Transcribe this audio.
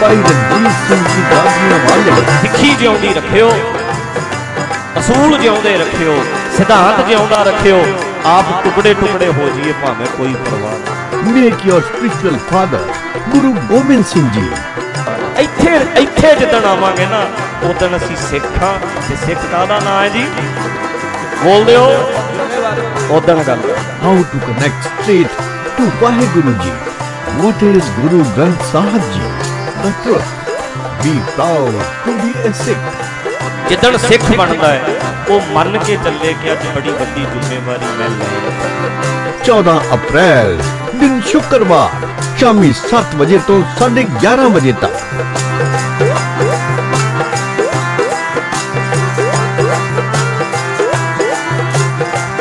ਭਾਈ ਰਣਜੀਤ ਸਿੰਘ ਜੀ ਦਾਦੀਆਂ ਵਾਲੇ ਸਿੱਖੀ ਜਿਉਂਦੀ ਰੱਖਿਓ ਅਸੂਲ ਜਿਉਂਦੇ ਰੱਖਿਓ ਸਿਧਾਂਤ ਜਿਉਂਦਾ ਰੱਖਿਓ ਆਪ ਟੁਕੜੇ ਟੁਕੜੇ ਹੋ ਜਾਈਏ ਭਾਵੇਂ ਕੋਈ ਪਰਵਾਹ ਨਹੀਂ make your spiritual father Guru Gobind Singh ji. ਇੱਥੇ ਇੱਥੇ ਜਿੱਦਣ ਆਵਾਂਗੇ ਨਾ ਉਦੋਂ ਅਸੀਂ ਸਿੱਖਾਂ ਤੇ ਸਿੱਖ ਕਾਹਦਾ ਨਾਂ ਹੈ ਜੀ? ਬੋਲਦੇ ਹੋ? ਉਦੋਂ ਗੱਲ। How to connect straight to Waheguru ji what is Guru Granth Sahib ji the truth be proud to be a sikh ਜਿੱਦਣ ਸਿੱਖ ਬਣਦਾ ਹੈ ਉਹ ਮੰਨ ਕੇ ਚੱਲੇ ਕਿ ਅੱਜ ਬੜੀ ਵੱਡੀ ਜ਼ਿੰਮੇਵਾਰੀ ਮੈਂ ਲੈ ਰਿਹਾ 14 ਅਪ੍ਰੈਲ ਦਿਨ ਸ਼ੁੱਕਰਵਾਰ ਸ਼ਾਮੀ 7 ਵਜੇ ਤੋਂ 11:30 ਵਜੇ ਤੱਕ